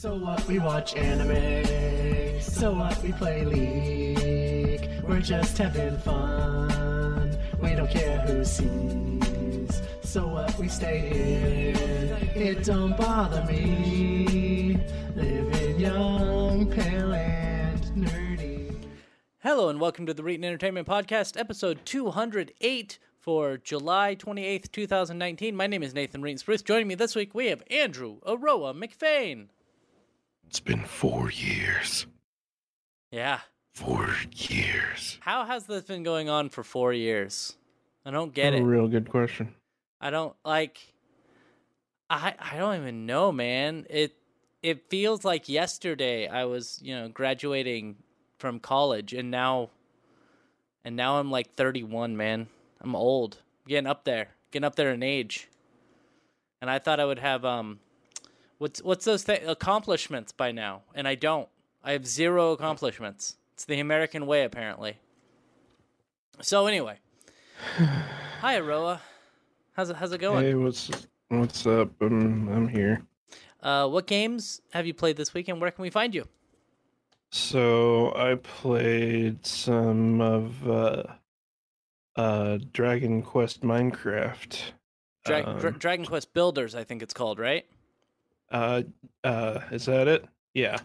So what? We watch anime. So what? We play League. We're just having fun. We don't care who sees. So what? We stay in. It don't bother me. Living young, pale, and nerdy. Hello and welcome to the Reetin Entertainment Podcast, episode 208 for July 28th, 2019. My name is Nathan Reetin Spruce. Joining me this week, we have Andrew Aroah McFain. It's been four years. Yeah. Four years. How has this been going on for four years? I don't get a it. real good question. I don't like. I I don't even know, man. It it feels like yesterday I was you know graduating from college, and now, and now I'm like 31, man. I'm old, getting up there, getting up there in age. And I thought I would have um, what's what's those th- accomplishments by now, and I don't. I have zero accomplishments. It's the American way, apparently. So anyway, hi Aroah, how's it how's it going? Hey, what's what's up? I'm I'm here. Uh, what games have you played this weekend? where can we find you? So I played some of uh, uh, Dragon Quest Minecraft. Dra- Um, Dra- Dragon Quest Builders, I think it's called, right? Uh, uh, is that it? Yeah.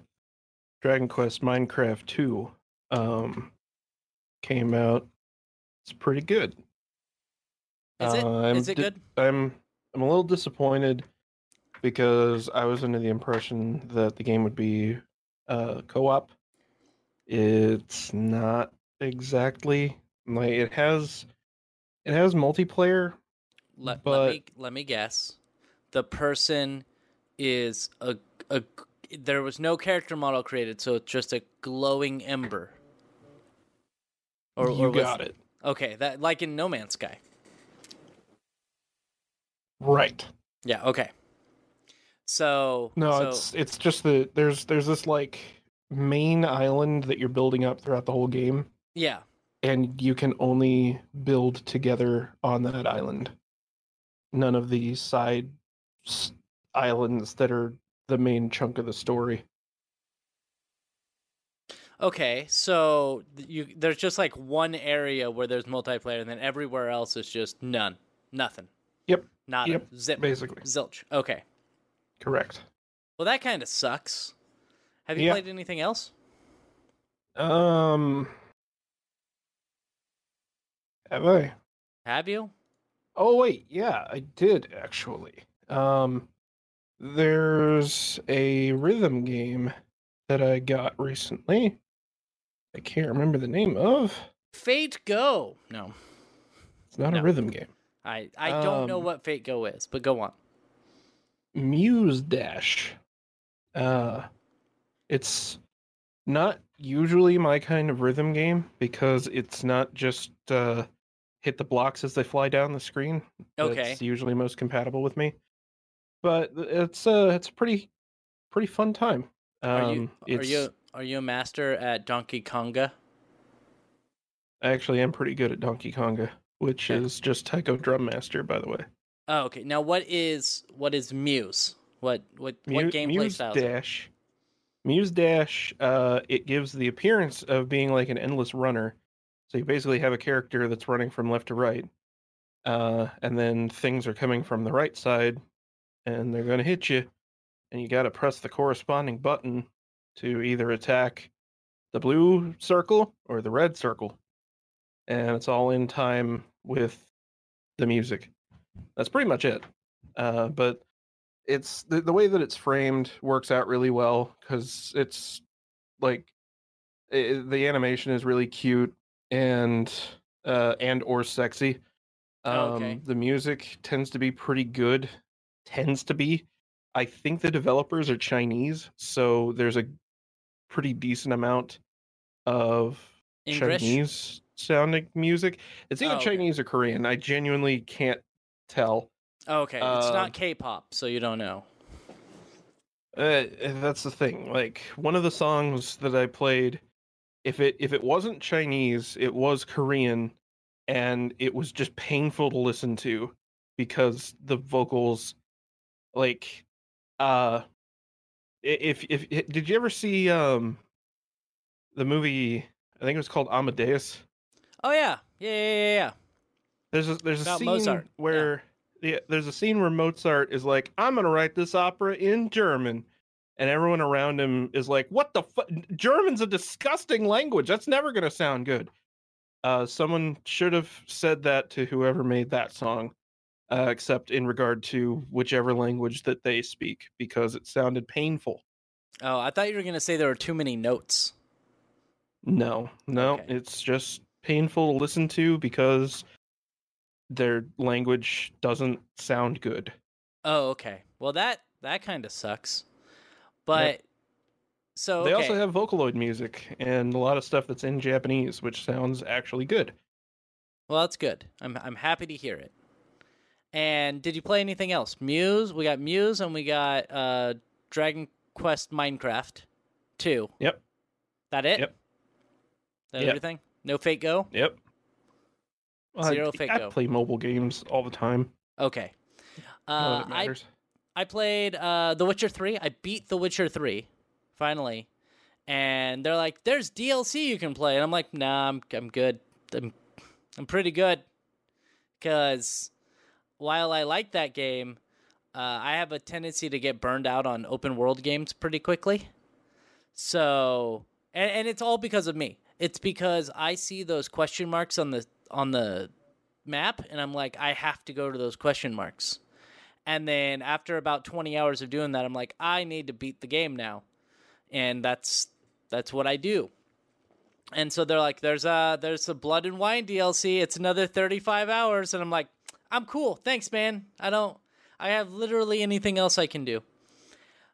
Dragon Quest Minecraft 2 um came out. It's pretty good. Is it? Uh, Is it di- good? I'm I'm a little disappointed because I was under the impression that the game would be uh co-op. It's not exactly like it has it has multiplayer. Let, let me let me guess. The person is a a. There was no character model created, so it's just a glowing ember. Or, you was- got it. Okay, that like in No Man's Sky. Right. Yeah. Okay. So No, so, it's it's just the there's there's this like main island that you're building up throughout the whole game yeah. and you can only build together on that island. None of the side islands that are the main chunk of the story. Okay, so you there's just like one area where there's multiplayer, and then everywhere else is just none, nothing. Yep, Not Yep, zip, basically. zilch. Okay, Correct. well that kind of sucks. Have you Yeah. played anything else? Um Have I? Have you? Oh wait, yeah, I did actually. Um there's a rhythm game that I got recently. I can't remember the name of. Fate Go. No, It's not No. a rhythm game. I I don't know Um, what Fate Go is, but go on. Muse Dash. Uh it's not usually my kind of rhythm game because it's not just uh hit the blocks as they fly down the screen. Okay. That's usually most compatible with me. But it's uh it's a pretty pretty fun time. Um Are you are you are you a master at Donkey Konga? Actually, I actually am pretty good at Donkey Konga, which Okay. is just Taiko Drum Master, by the way. Oh, okay. Now what is what is Muse? What what what Mu- gameplay Muse styles? are- Dash. Muse Dash, uh, it gives the appearance of being like an endless runner. So you basically have a character that's running from left to right, uh, and then things are coming from the right side, and they're going to hit you, and you got to press the corresponding button to either attack the blue circle or the red circle, and it's all in time with the music. That's pretty much it. Uh, but it's the, the way that it's framed works out really well because it's like i the animation is really cute and uh and or sexy um Oh, okay. the music tends to be pretty good tends to be i think the developers are chinese so there's a pretty decent amount of English? chinese sounding music it's either Oh, okay. chinese or korean i genuinely can't tell Oh, okay, it's Um, not K-pop, so you don't know. Uh, that's the thing. Like one of the songs that I played, if it if it wasn't Chinese, it was Korean, and it was just painful to listen to because the vocals, like, uh, if, if if did you ever see um the movie? I think it was called Amadeus. Oh yeah, yeah, yeah, yeah. yeah. There's a there's a scene Mozart, where yeah, there's a scene where Mozart is like, "I'm gonna write this opera in German," and everyone around him is like, "What the fuck? German's a disgusting language. That's never gonna sound good." Uh, someone should have said that to whoever made that song, uh, except in regard to whichever language that they speak, because it sounded painful. Oh, I thought you were gonna say there were too many notes. No, no, Okay. it's just painful to listen to because their language doesn't sound good. Oh, okay. Well, that that kind of sucks. But so They okay. also have Vocaloid music and a lot of stuff that's in Japanese, which sounds actually good. Well, that's good. I'm I'm happy to hear it. And did you play anything else? Muse. We got Muse, and we got uh, Dragon Quest Minecraft, two. Yep. That it? Yep. That Yep. everything? No Fate Go. Yep. Zero I, Fate I Go. play mobile games all the time. Okay. Uh, I. I played uh, The Witcher 3. I beat The Witcher 3 finally. And they're like, "There's DLC you can play." And I'm like, "Nah, I'm I'm good. I'm I'm pretty good." Cuz while I like that game, uh, I have a tendency to get burned out on open world games pretty quickly. So, and, and it's all because of me. It's because I see those question marks on the on the map and I'm like, I have to go to those question marks. And then after about 20 hours of doing that, I'm like, I need to beat the game now. And that's that's what I do. And so they're like, there's a there's a Blood and Wine DLC. It's another 35 hours, and I'm like, I'm cool. Thanks, man. I don't. I have literally anything else I can do.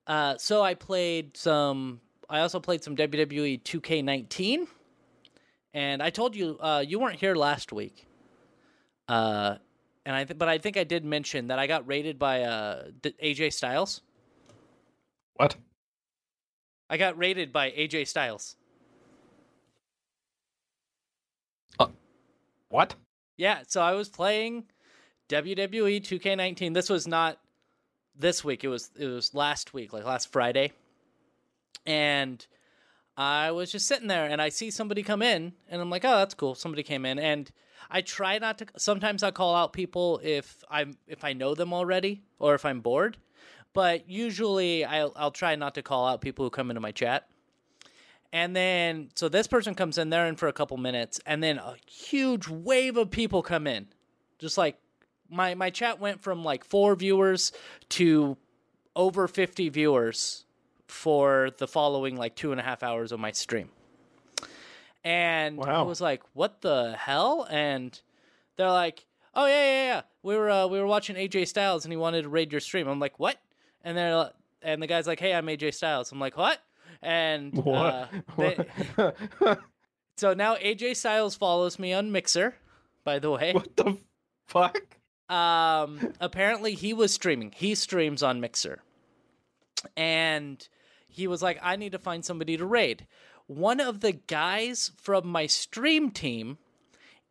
Uh, so I played some. I also played some WWE 2K19, and I told you uh, you weren't here last week. Uh, and I th- but I think I did mention that I got rated by uh, D- AJ Styles. What? I got rated by AJ Styles. What? Yeah, so I was playing WWE 2K19. This was not this week. It was it was last week, like last Friday. And I was just sitting there and I see somebody come in and I'm like, "Oh, that's cool. Somebody came in." And I try not to sometimes I call out people if I'm if I know them already or if I'm bored. But usually I'll I'll try not to call out people who come into my chat. And then, so this person comes in, they're in for a couple minutes, and then a huge wave of people come in. Just like my my chat went from like four viewers to over 50 viewers for the following like two and a half hours of my stream. And I was like, what the hell? And they're like, oh yeah, yeah, yeah. We were uh, we were watching AJ Styles and he wanted to raid your stream. I'm like, what? And they're and the guy's like, hey, I'm AJ Styles. I'm like, what? And uh, they- What? so now AJ Styles follows me on Mixer, by the way. what the fuck? Um, apparently he was streaming. He streams on Mixer. And he was like, I need to find somebody to raid. One of the guys from my stream team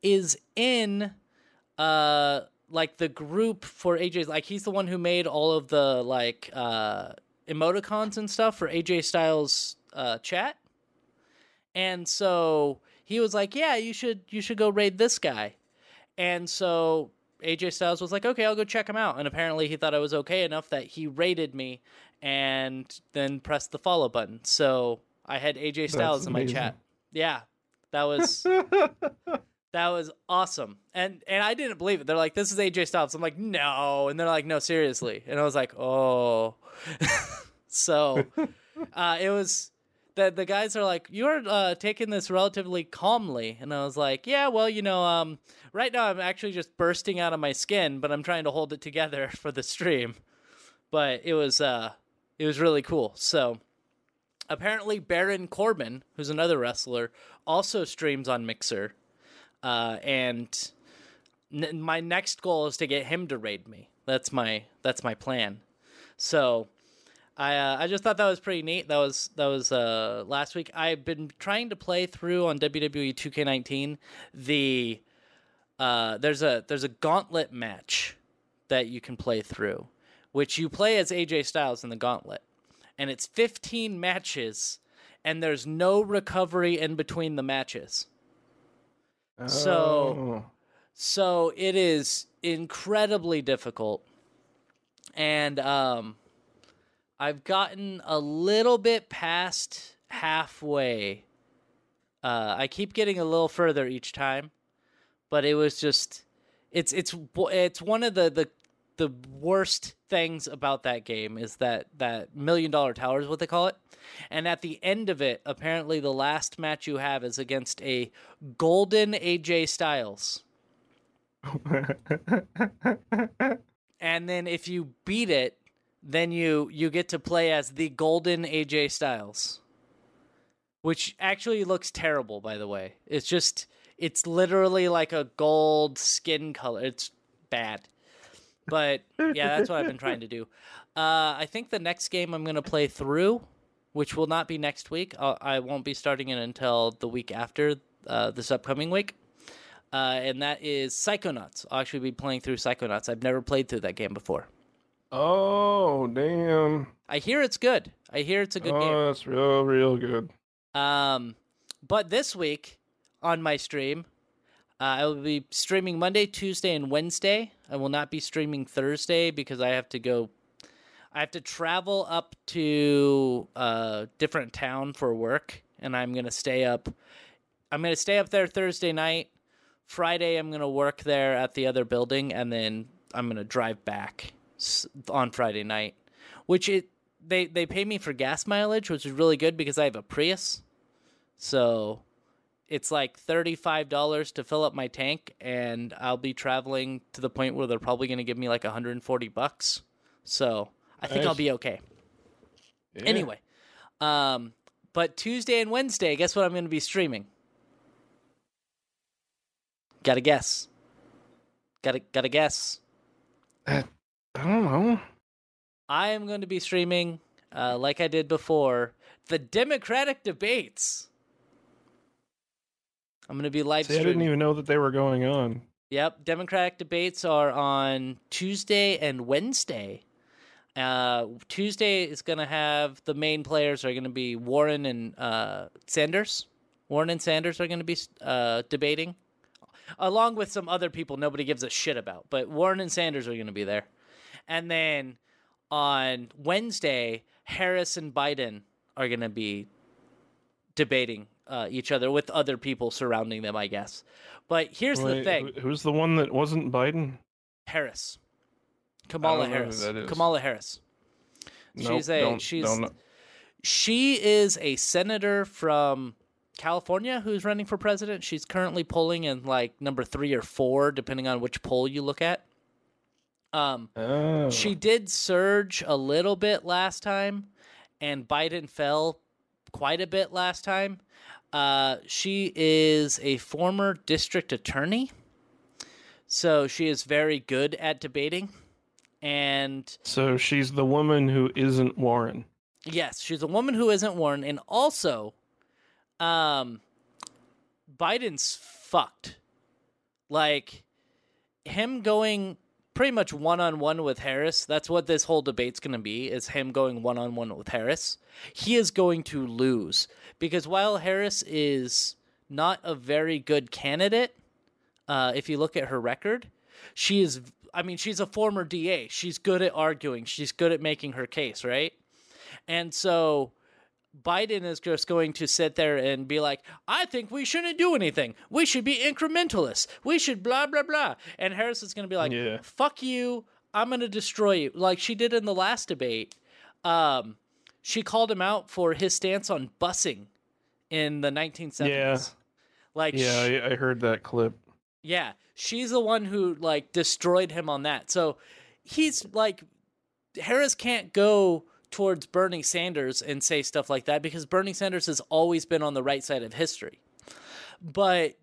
is in uh like the group for AJ's like he's the one who made all of the like uh emoticons and stuff for AJ Styles uh chat. And so he was like, "Yeah, you should you should go raid this guy." And so AJ Styles was like, "Okay, I'll go check him out." And apparently he thought I was okay enough that he rated me and then pressed the follow button. So I had AJ Styles in my amazing. chat. Yeah. That was that was awesome. And and I didn't believe it. They're like, "This is AJ Styles." I'm like, "No." And they're like, "No, seriously." And I was like, "Oh." so uh, it was the the guys are like, "You're uh, taking this relatively calmly," and I was like, "Yeah, well, you know, um, right now I'm actually just bursting out of my skin, but I'm trying to hold it together for the stream." But it was uh, it was really cool. So apparently, Baron Corbin, who's another wrestler, also streams on Mixer, uh, and n- my next goal is to get him to raid me. That's my that's my plan. So I uh, I just thought that was pretty neat. That was that was uh, last week. I've been trying to play through on WWE 2K19 the uh, there's a there's a gauntlet match that you can play through, which you play as AJ Styles in the gauntlet, and it's 15 matches, and there's no recovery in between the matches. So- Oh. So it is incredibly difficult. And um I've gotten a little bit past halfway. Uh I keep getting a little further each time, but it was just it's it's it's one of the the the worst things about that game is that that million dollar tower is what they call it. And at the end of it, apparently the last match you have is against a golden AJ Styles. and then if you beat it, then you you get to play as the golden AJ Styles. Which actually looks terrible by the way. It's just it's literally like a gold skin color. It's bad. But yeah, that's what I've been trying to do. Uh, I think the next game I'm going to play through, which will not be next week. I'll, I won't be starting it until the week after uh, this upcoming week. Uh, and that is Psychonauts. I'll actually be playing through Psychonauts. I've never played through that game before. Oh, damn. I hear it's good. I hear it's a good game. oh, that's real, real good. Um, but this week on my stream, uh, I will be streaming Monday, Tuesday, and Wednesday. I will not be streaming Thursday because I have to go. I have to travel up to a different town for work, and I'm gonna stay up. I'm gonna stay up there Thursday night. Friday, I'm gonna work there at the other building, and then I'm gonna drive back on Friday night. Which it they they pay me for gas mileage, which is really good because I have a Prius. So it's like $35 to fill up my tank and I'll be traveling to the point where they're probably going to give me like 140 bucks. So, I think I'll be okay. Yeah. Anyway, um but Tuesday and Wednesday, guess what I'm going to be streaming? Got to guess. Got to got to guess. I don't know. I am going to be streaming, uh, like I did before, the Democratic debates. I'm going to be live See, I didn't even know that they were going on. Yep, Democratic debates are on Tuesday and Wednesday. Uh, Tuesday is going to have the main players are going to be Warren and uh, Sanders. Warren and Sanders are going to be uh, debating, along with some other people nobody gives a shit about. But Warren and Sanders are going to be there. And then on Wednesday, Harris and Biden are going to be debating uh, each other with other people surrounding them, I guess. But here's the thing Who's the one that wasn't Biden? Harris. Kamala Harris. Kamala Harris. Nope, She's a- don't- she's- don't. She is a senator from California who's running for president. She's currently polling in like number three or four, depending on which poll you look at. Um, Oh. she did surge a little bit last time, and Biden fell quite a bit last time. Uh, she is a former district attorney, so she is very good at debating. And So she's the woman who isn't Warren. Yes, she's a woman who isn't Warren, and also, um, Biden's fucked. Like him going pretty much one on one with Harris. That's what this whole debate's going to be: is him going one on one with Harris. He is going to lose because while Harris is not a very good candidate, uh, if you look at her record, she is. I mean, she's a former DA. She's good at arguing. She's good at making her case, right? And so Biden is just going to sit there and be like, I think we shouldn't do anything. We should be incrementalists. We should blah, blah, blah. And Harris is going to be like, Yeah. fuck you. I'm going to destroy you. Like she did in the last debate. Um, she called him out for his stance on busing in the 1970s. Yeah. Like, Yeah, sh- I, I heard that clip. yeah, she's the one who like destroyed him on that. So he's like Harris can't go towards Bernie Sanders and say stuff like that because Bernie Sanders has always been on the right side of history. But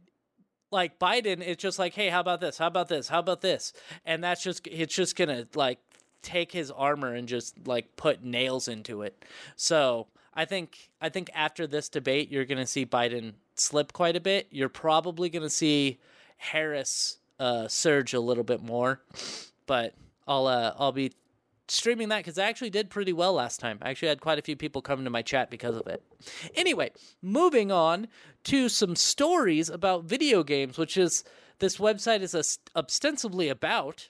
like Biden, it's just like, hey, how about this? How about this? How about this? And that's just it's just gonna like take his armor and just like put nails into it. So I think I think after this debate, you're gonna see Biden slip quite a bit. You're probably gonna see Harris uh, surge a little bit more, but I'll uh, I'll be streaming that because I actually did pretty well last time. I actually had quite a few people come to my chat because of it. Anyway, moving on to some stories about video games, which is this website is ostensibly about.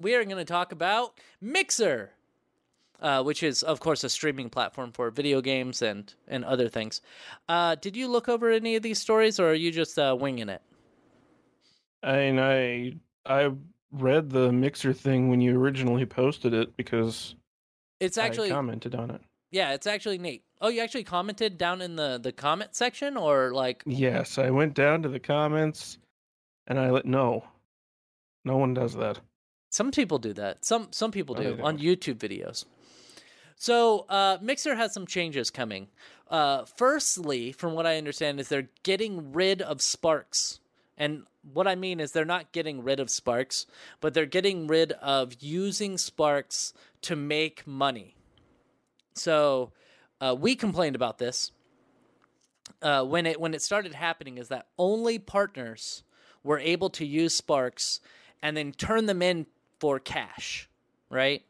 We are going to talk about Mixer, uh, which is, of course, a streaming platform for video games and and other things. Uh, did you look over any of these stories, or are you just uh, winging it? I mean, I I read the mixer thing when you originally posted it because It's actually I commented on it. yeah, it's actually neat. Oh, you actually commented down in the the comment section, or like Yes, I went down to the comments and I let no. No one does that. Some people do that. Some some people do on. YouTube videos. So uh, Mixer has some changes coming. Uh, firstly, from what I understand, is they're getting rid of Sparks, and what I mean is they're not getting rid of Sparks, but they're getting rid of using Sparks to make money. So uh, we complained about this uh, when it when it started happening. Is that only partners were able to use Sparks and then turn them in for cash, right?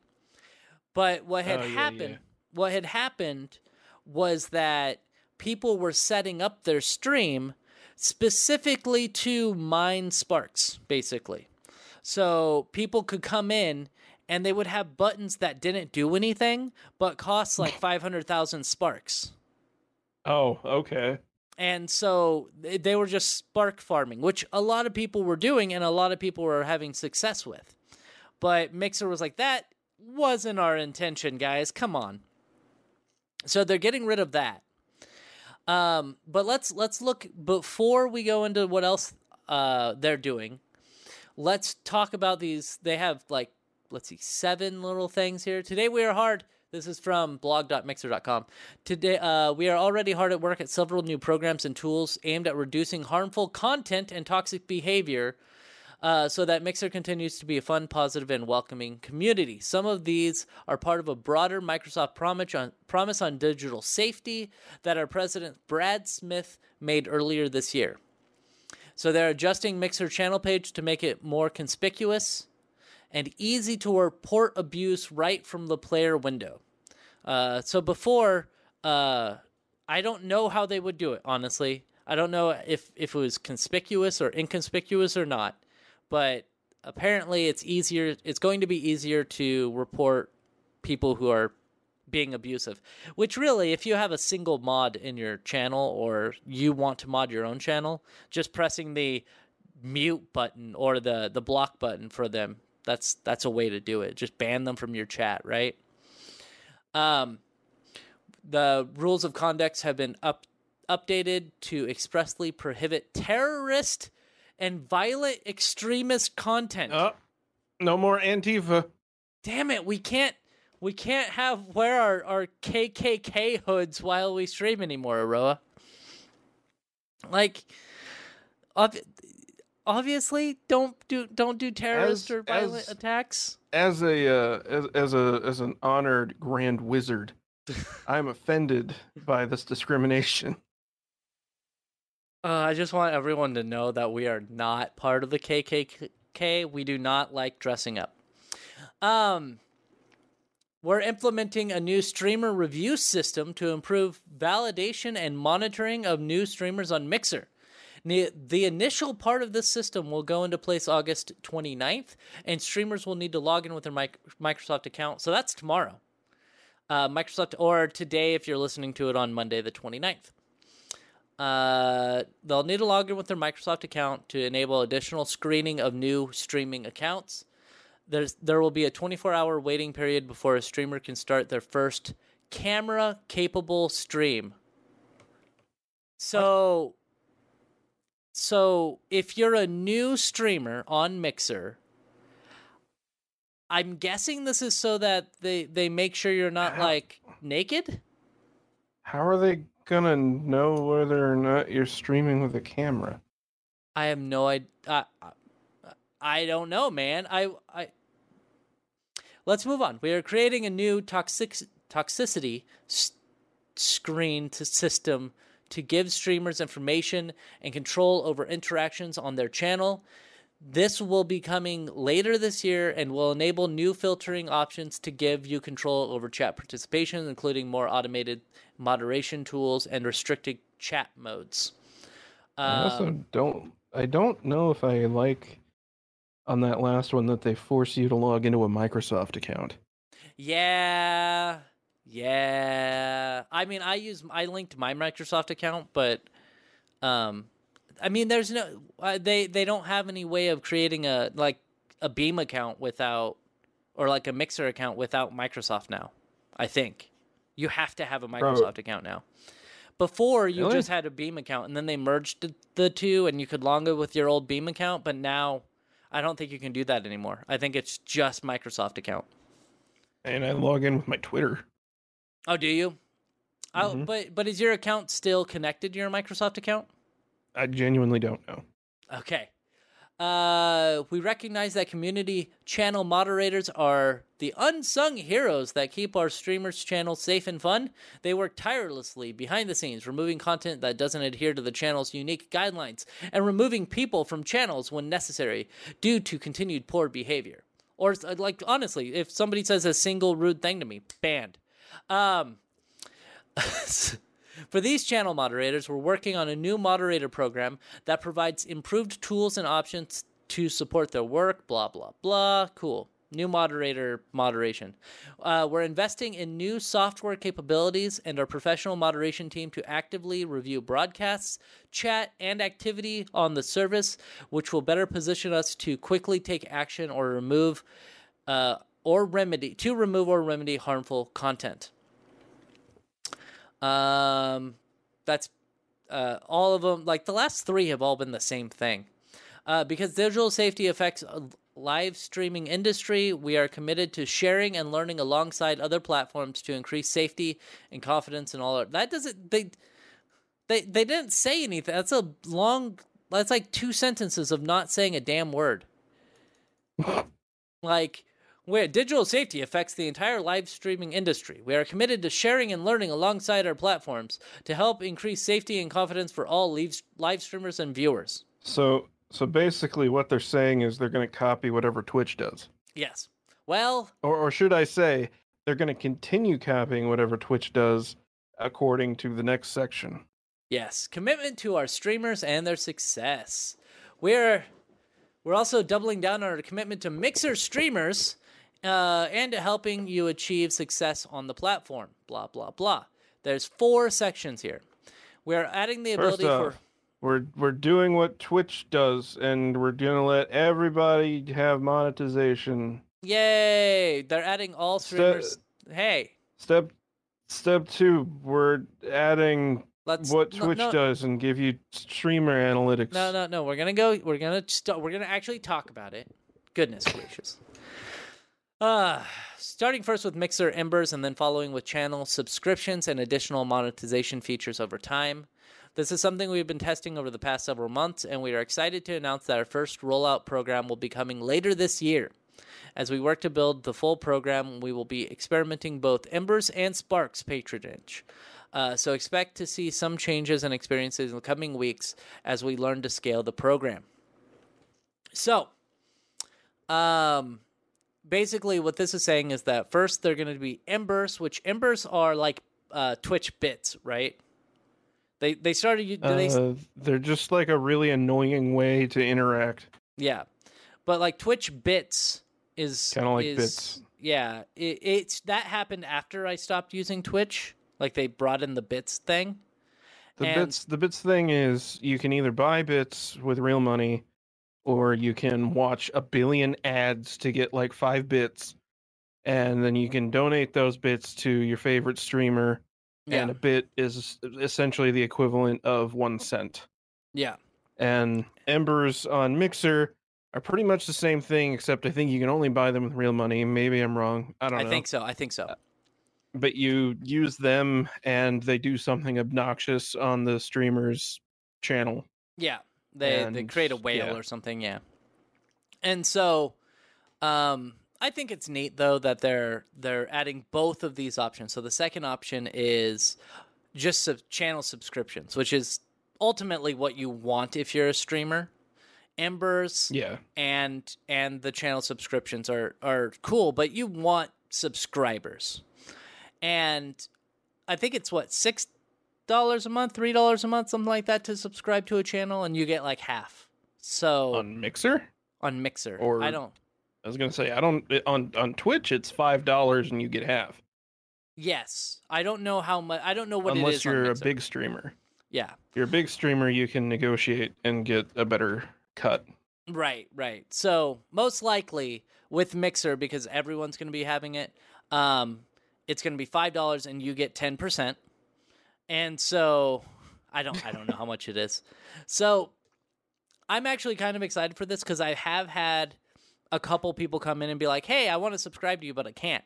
But what had Oh, yeah, happened, yeah. what had happened was that people were setting up their stream specifically to mine sparks, basically. So people could come in and they would have buttons that didn't do anything but cost like 500,000 sparks. Oh, okay. And so they they were just spark farming, which a lot of people were doing and a lot of people were having success with. But Mixer was like, that wasn't our intention, guys. Come on. So they're getting rid of that. Um, but let's let's look before we go into what else uh, they're doing. Let's talk about these. They have like let's see, seven little things here. Today we are hard. This is from blog.mixer.com. Today, uh, we are already hard at work at several new programs and tools aimed at reducing harmful content and toxic behavior uh, so that Mixer continues to be a fun, positive, and welcoming community. Some of these are part of a broader Microsoft promise on, promise on digital safety that our president Brad Smith made earlier this year. So they're adjusting Mixer channel page to make it more conspicuous and easy to report abuse right from the player window. Uh, so before, uh, I don't know how they would do it. Honestly, I don't know if if it was conspicuous or inconspicuous or not. But apparently, it's easier. It's going to be easier to report people who are being abusive. Which really, if you have a single mod in your channel or you want to mod your own channel, just pressing the mute button or the the block button for them that's that's a way to do it just ban them from your chat right um the rules of conduct have been up updated to expressly prohibit terrorist and violent extremist content Oh, no more Antifa. damn it we can't we can't have wear our, our kkk hoods while we stream anymore aroah like ob- obviously don't do don't do terrorist As- or violent as- attacks As a uh, as as a as an honored grand wizard, I'm offended by this discrimination. Uh, I just want everyone to know that we are not part of the KKK. We do not like dressing up. Um, we're implementing a new streamer review system to improve validation and monitoring of new streamers on Mixer. The initial part of this system will go into place August 29th, and streamers will need to log in with their Microsoft account. So that's tomorrow. Uh, Microsoft, or today if you're listening to it on Monday, the 29th. Uh, they'll need to log in with their Microsoft account to enable additional screening of new streaming accounts. There's there will be a 24-hour waiting period before a streamer can start their first camera-capable stream. So, so if you're a new streamer on Mixer, I'm guessing this is so that they they make sure you're not How- like naked. How are they gonna know whether or not you're streaming with a camera? I have no idea. I, I- don't know, man. I, I. Let's move on. We are creating a new toxic toxicity s- screen to system to give streamers information and control over interactions on their channel. This will be coming later this year and will enable new filtering options to give you control over chat participation, including more automated moderation tools and restricted chat modes. I also Um, don't. I don't know if I like on that last one that they force you to log into a Microsoft account. Yeah. Yeah. I mean, I use I linked my Microsoft account, but um I mean, there's no uh, they they don't have any way of creating a like a Beam account without or like a Mixer account without Microsoft now. I think. You have to have a Microsoft account now. Before you Really? just had a Beam account and then they merged the- two and you could log in with your old Beam account, but now I don't think you can do that anymore. I think it's just Microsoft account. And I log in with my Twitter. Oh, do you? Oh, Mhm. but but is your account still connected to your Microsoft account? I genuinely don't know. Okay. Uh, we recognize that community channel moderators are the unsung heroes that keep our streamers' channels safe and fun. They work tirelessly behind the scenes, removing content that doesn't adhere to the channel's unique guidelines and removing people from channels when necessary due to continued poor behavior. Or, uh, like, honestly, if somebody says a single rude thing to me, banned. Um, for these channel moderators, we're working on a new moderator program that provides improved tools and options to support their work. Blah, blah, blah. Cool. New moderator moderation. Uh, we're investing in new software capabilities and our professional moderation team to actively review broadcasts, chat, and activity on the service, which will better position us to quickly take action or remove uh, or remedy to remove or remedy harmful content. Um, that's uh, all of them. Like the last three have all been the same thing. Uh, because digital safety affects live streaming industry, we are committed to sharing and learning alongside other platforms to increase safety and confidence in all. Our, that doesn't they they they didn't say anything. That's a long. That's like two sentences of not saying a damn word. like where digital safety affects the entire live streaming industry. We are committed to sharing and learning alongside our platforms to help increase safety and confidence for all live, streamers and viewers. So, so basically, what they're saying is they're going to copy whatever Twitch does, Yes. Well, or, or should I say, they're going to continue copying whatever Twitch does, according to the next section. yes. Commitment to our streamers and their success. We're we're also doubling down on our commitment to Mixer streamers uh, and to helping you achieve success on the platform. Blah blah blah. There's four sections here. We are adding the ability off, for we're we're doing what Twitch does, and we're going to let everybody have monetization. Yay! They're adding all streamers. hey, Step step two, we're adding let's what Twitch no, does and give you streamer analytics. No, no, no. We're gonna go. We're gonna start. We're gonna actually talk about it. Goodness gracious. Uh, starting first with Mixer Embers and then following with channel subscriptions and additional monetization features over time. This is something we've been testing over the past several months, and we are excited to announce that our first rollout program will be coming later this year. As we work to build the full program, we will be experimenting both Embers and Sparks patronage. Uh, so expect to see some changes and experiences in the coming weeks as we learn to scale the program. So, um, basically, what this is saying is that first they're going to be Embers, which Embers are like uh, Twitch bits, right? They they started. u- Do they? Uh, they're just like a really annoying way to interact. Yeah, but like Twitch bits is Kinda like is- bits. Yeah, it, it's that happened after I stopped using Twitch. Like they brought in the bits thing. The And- bits the bits thing is you can either buy bits with real money or you can watch a billion ads to get like 5 bits and then you can donate those bits to your favorite streamer Yeah, and a bit is essentially the equivalent of 1 cent. yeah, And embers on Mixer are pretty much the same thing except I think you can only buy them with real money. Maybe I'm wrong. I don't I know. think so. I think so. Uh, but you use them and they do something obnoxious on the streamer's channel. Yeah, they they create a whale yeah. or something. Yeah, and so, um, I think it's neat though that they're they're adding both of these options. So the second option is just sub- channel subscriptions, which is ultimately what you want if you're a streamer. embers Yeah. and and the channel subscriptions are are cool, but you want subscribers. And I think it's what six dollars a month, three dollars a month, something like that to subscribe to a channel, and you get like half. So on, Mixer, On Mixer? Or- I don't. I was gonna say I don't on on Twitch it's five dollars and you get half. Yes, I don't know how much. I don't know what Unless is. you're a big streamer. yeah. If you're a big streamer, you can negotiate and get a better cut. Right, right. So most likely with Mixer, because everyone's going to be having it, um, it's going to be five dollars, and you get ten percent. And so I don't, I don't know how much it is. So I'm actually kind of excited for this because I have had a couple people come in and be like, "Hey, I want to subscribe to you, but I can't."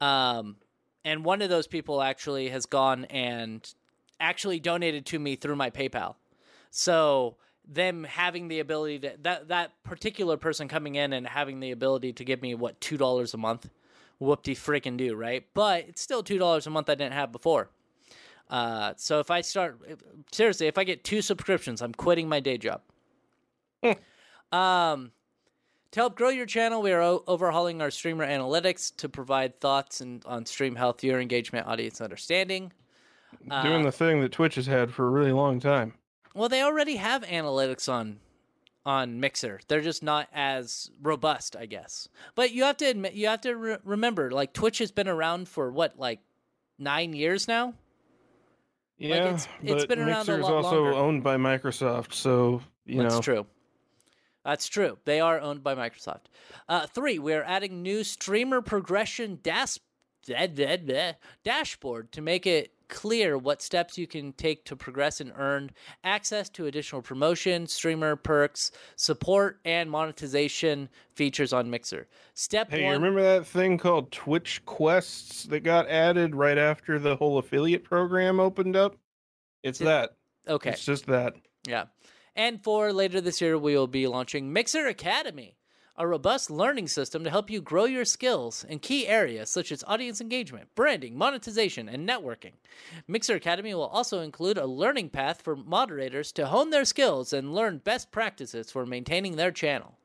Um, and one of those people actually has gone and actually donated to me through my PayPal. So them having the ability to that that particular person coming in and having the ability to give me what two dollars a month, whoop de freaking do right? But it's still two dollars a month I didn't have before. Uh, so if I start seriously, if I get two subscriptions, I'm quitting my day job. um, to help grow your channel, we are o- overhauling our streamer analytics to provide thoughts and on stream health, viewer engagement, audience understanding. Doing Uh, the thing that Twitch has had for a really long time. Well, they already have analytics on on Mixer. They're just not as robust, I guess. But you have to admit, you have to re- remember, like Twitch has been around for what, like nine years now. Yeah, it's- it's but been around a Mixer is also longer. owned by Microsoft, so you That's know. true. That's true. They are owned by Microsoft. Uh, three, we are adding new streamer progression dash- da- da- da- dashboard to make it clear what steps you can take to progress and earn access to additional promotion, streamer perks, support, and monetization features on Mixer. Step Hey, you remember that thing called Twitch Quests that got added right after the whole affiliate program opened up? It's Did- that. okay. It's just that. Yeah. And for later this year, we will be launching Mixer Academy, a robust learning system to help you grow your skills in key areas such as audience engagement, branding, monetization, and networking. Mixer Academy will also include a learning path for moderators to hone their skills and learn best practices for maintaining their channel.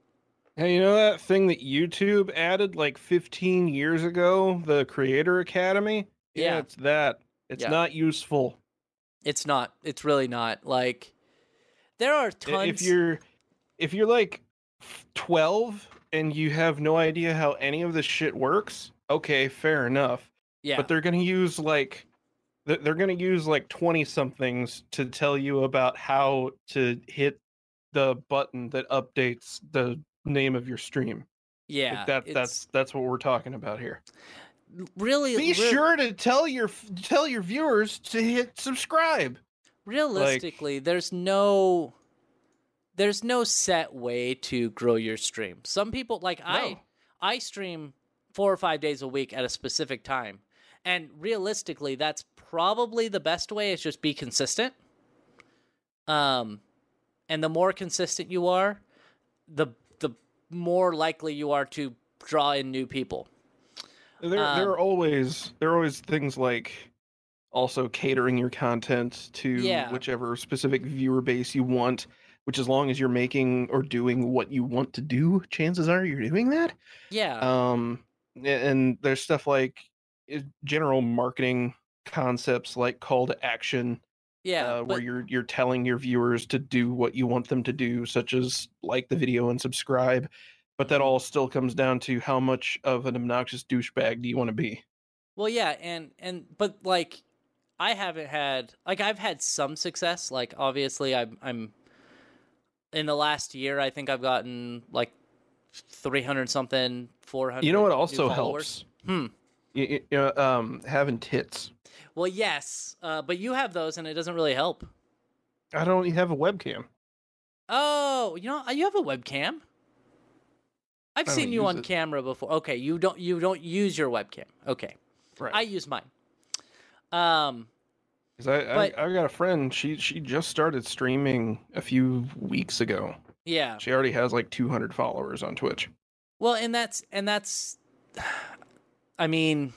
Hey, you know that thing that YouTube added like 15 years ago, the Creator Academy? Yeah. it's that. It's Yeah. not useful. It's not, it's really not. Like, there are tons. If you're if you're like 12 and you have no idea how any of this shit works, okay, fair enough. yeah. But they're going to use like they're, going to use like 20 somethings to tell you about how to hit the button that updates the name of your stream. yeah. Like that it's that's that's what we're talking about here. really. Be re- sure to tell your tell your viewers to hit subscribe. realistically there's no there's no set way to grow your stream some people like i No. i stream four or five days a week at a specific time and realistically that's probably the best way is just be consistent um and the more consistent you are the the more likely you are to draw in new people There, there Um, are always there are always things like also catering your content to Yeah. whichever specific viewer base you want. Which, as long as you're making or doing what you want to do, chances are you're doing that. yeah Um, and there's stuff like uh, general marketing concepts like call to action, yeah uh, where but- you're you're telling your viewers to do what you want them to do, such as like the video and subscribe. But that Mhm. all still comes down to how much of an obnoxious douchebag do you want to be? Well, yeah, and and but like I haven't had like I've had some success. Like obviously, I'm I'm in the last year. I think I've gotten like three hundred something, four hundred. You know what also helps? Hmm. You, you know, um, having tits. Well, yes, uh, but you have those, and it doesn't really help. I don't even have a webcam. Oh, you know, you have a webcam. I've seen you on it. camera before. Okay, you don't you don't use your webcam. Okay, Right. I use mine. Um, 'Cause I, but- I, I got a friend. She she just started streaming a few weeks ago. yeah. She already has like 200 followers on Twitch. Well, and that's and that's. I mean,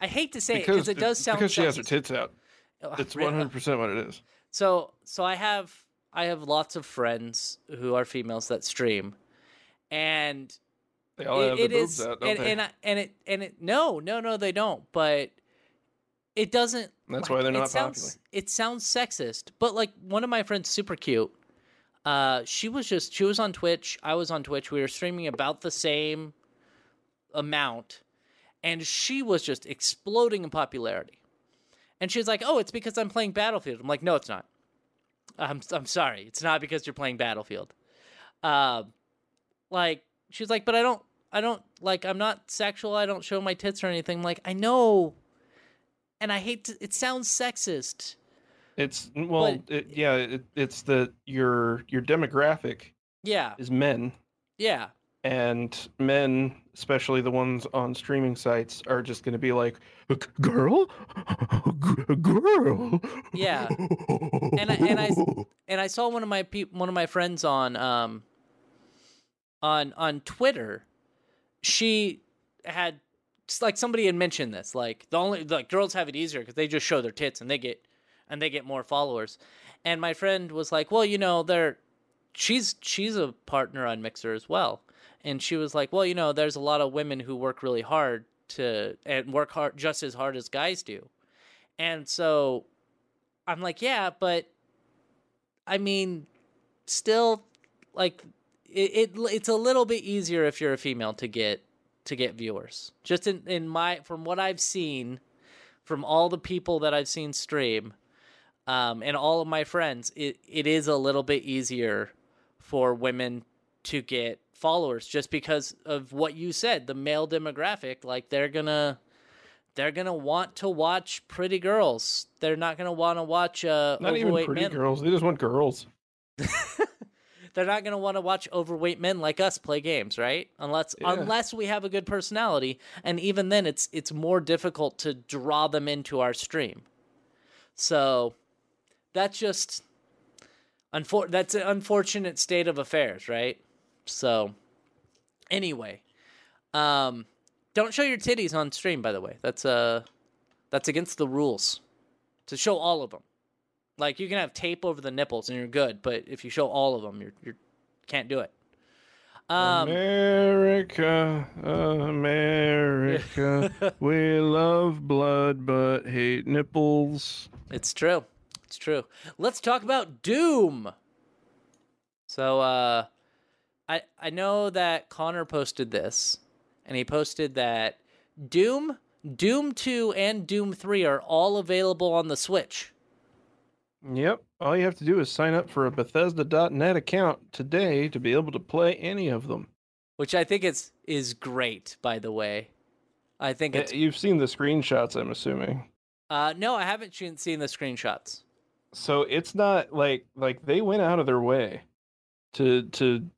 I hate to say it because it does sound because she has her tits out. Oh, Ugh, It's 100 percent what it is. So so I have I have lots of friends who are females that stream, and They all it- have it is- out, and, and I, and it and it no no no they don't but it doesn't That's why they're it not sounds, popular. it sounds sexist but like one of my friends super cute uh she was just she was on twitch i was on twitch we were streaming about the same amount and she was just exploding in popularity. And she was like oh it's because i'm playing battlefield. I'm like no it's not. I'm, I'm sorry it's not because you're playing battlefield. Um like she was like but i don't i don't like i'm not sexual i don't show my tits or anything. I'm like i know and i hate to it sounds sexist. It's well, But- it, yeah, it, it's the your your demographic yeah. is men, yeah. And men, especially the ones on streaming sites, are just going to be like, "Girl, girl." Yeah. And I- and I- and i saw one of my peop one of my friends on um on on twitter. She had like somebody had mentioned this like the only like girls have it easier because they just show their tits and they get and they get more followers. And my friend was like well you know they're she's she's a partner on mixer as well. And she was like well you know there's a lot of women who work really hard to and work hard just as hard as guys do. And so i'm like yeah but i mean still like it, it it's a little bit easier if you're a female to get to get viewers. Just in, in my from what I've seen from all the people that I've seen stream um, and all of my friends, it, it is a little bit easier for women to get followers just because of what you said, the male demographic. Like they're gonna they're gonna want to watch pretty girls. They're not gonna want to watch uh, Not even pretty men. girls; they just want girls. they're not going to want to watch overweight men like us play games, right? Unless Yeah. unless we have a good personality, and even then it's it's more difficult to draw them into our stream. So that's just unfor- that's an unfortunate state of affairs, right? So anyway, um don't show your titties on stream by the way. That's uh that's against the rules to show all of them. Like you can have tape over the nipples and you're good, but if you show all of them, you're you can't do it. Um, America, America, we love blood but hate nipples. it's true. It's true. Let's talk about Doom. So uh I I know that Connor posted this and he posted that Doom, Doom 2 and Doom 3 are all available on the Switch. Yep. All you have to do is sign up for a Bethesda.net account today to be able to play any of them. Which I think is is great, by the way. I think Uh, it's You've seen the screenshots, I'm assuming. uh no, I haven't seen the screenshots. So it's not like like they went out of their way to to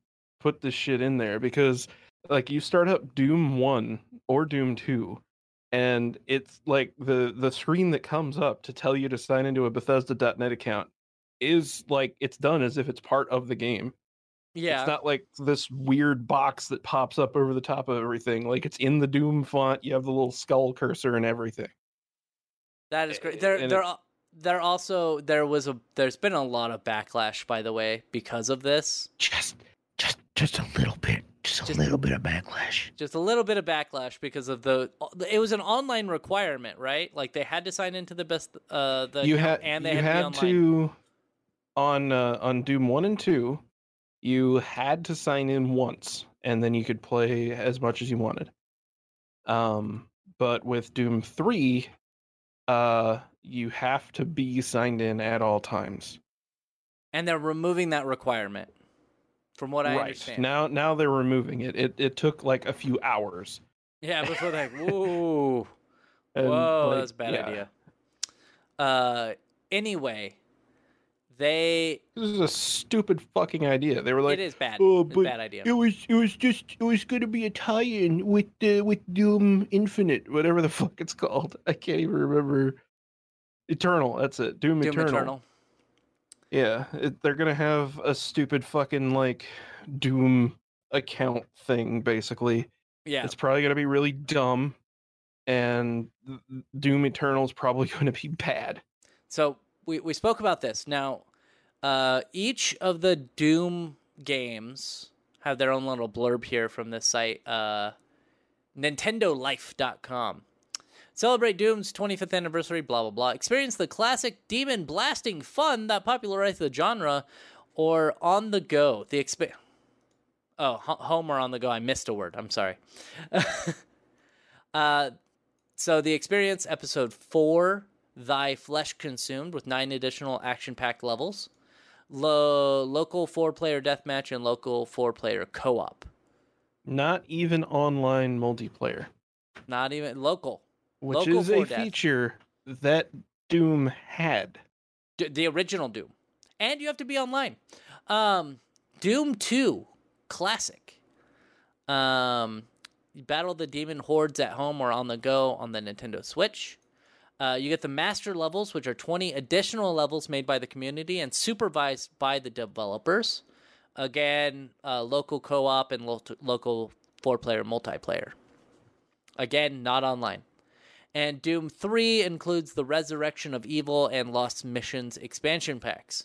put this shit in there because like you start up Doom 1 or Doom 2 and it's like the the screen that comes up to tell you to sign into a Bethesda.net account is like it's done as if it's part of the game. Yeah. It's not like this weird box that pops up over the top of everything. Like it's in the Doom font. You have the little skull cursor and everything. That is great. There, and there, it's- there also there was a there's been a lot of backlash, by the way, because of this. Just, just, just a little bit. Just a Just- little bit of backlash. Just a little bit of backlash because of the. It was an online requirement, right? Like they had to sign into the best. Uh, the you had and they you had, had to be online. to on uh, on Doom one and two, you had to sign in once, and then you could play as much as you wanted. Um, but with Doom three, uh, you have to be signed in at all times. and they're removing that requirement, from what I right understand. now, now they're removing it. It it took like a few hours. yeah, before like, whoa, and, whoa, like, that's a bad yeah, idea. Uh, anyway, they This is a stupid fucking idea. They were like, it is bad. "Oh, but bad idea. It was it was just it was gonna be a tie-in with uh, with Doom Infinite, whatever the fuck it's called. I can't even remember. Eternal, that's it. Doom, Doom Eternal. Eternal. Yeah, it, they're gonna have a stupid fucking like Doom account thing. Basically, Yeah. it's probably gonna be really dumb, and Doom Eternal is probably gonna be bad. So we, we spoke about this. Now, Uh, each of the Doom games have their own little blurb here from this site, uh, NintendoLife.com. Celebrate Doom's 25th anniversary, blah, blah, blah. Experience the classic demon blasting fun that popularized the genre or on the go. The exp- Oh, ho- home or on the go. I missed a word. I'm sorry. uh, so the experience episode four, Thy Flesh Consumed, with nine additional action-packed levels, Lo- local four-player deathmatch, and local four-player co-op. Not even online multiplayer, Not even local. Which Local is a death. feature that Doom had. D- the original Doom, and you have to be online. Um, Doom Two, classic. Um, you battle the demon hordes at home or on the go on the Nintendo Switch. Uh, you get the master levels, which are 20 additional levels made by the community and supervised by the developers. Again, uh, local co op and lo- local four player multiplayer. Again, not online. And Doom 3 includes the Resurrection of Evil and Lost Missions expansion packs.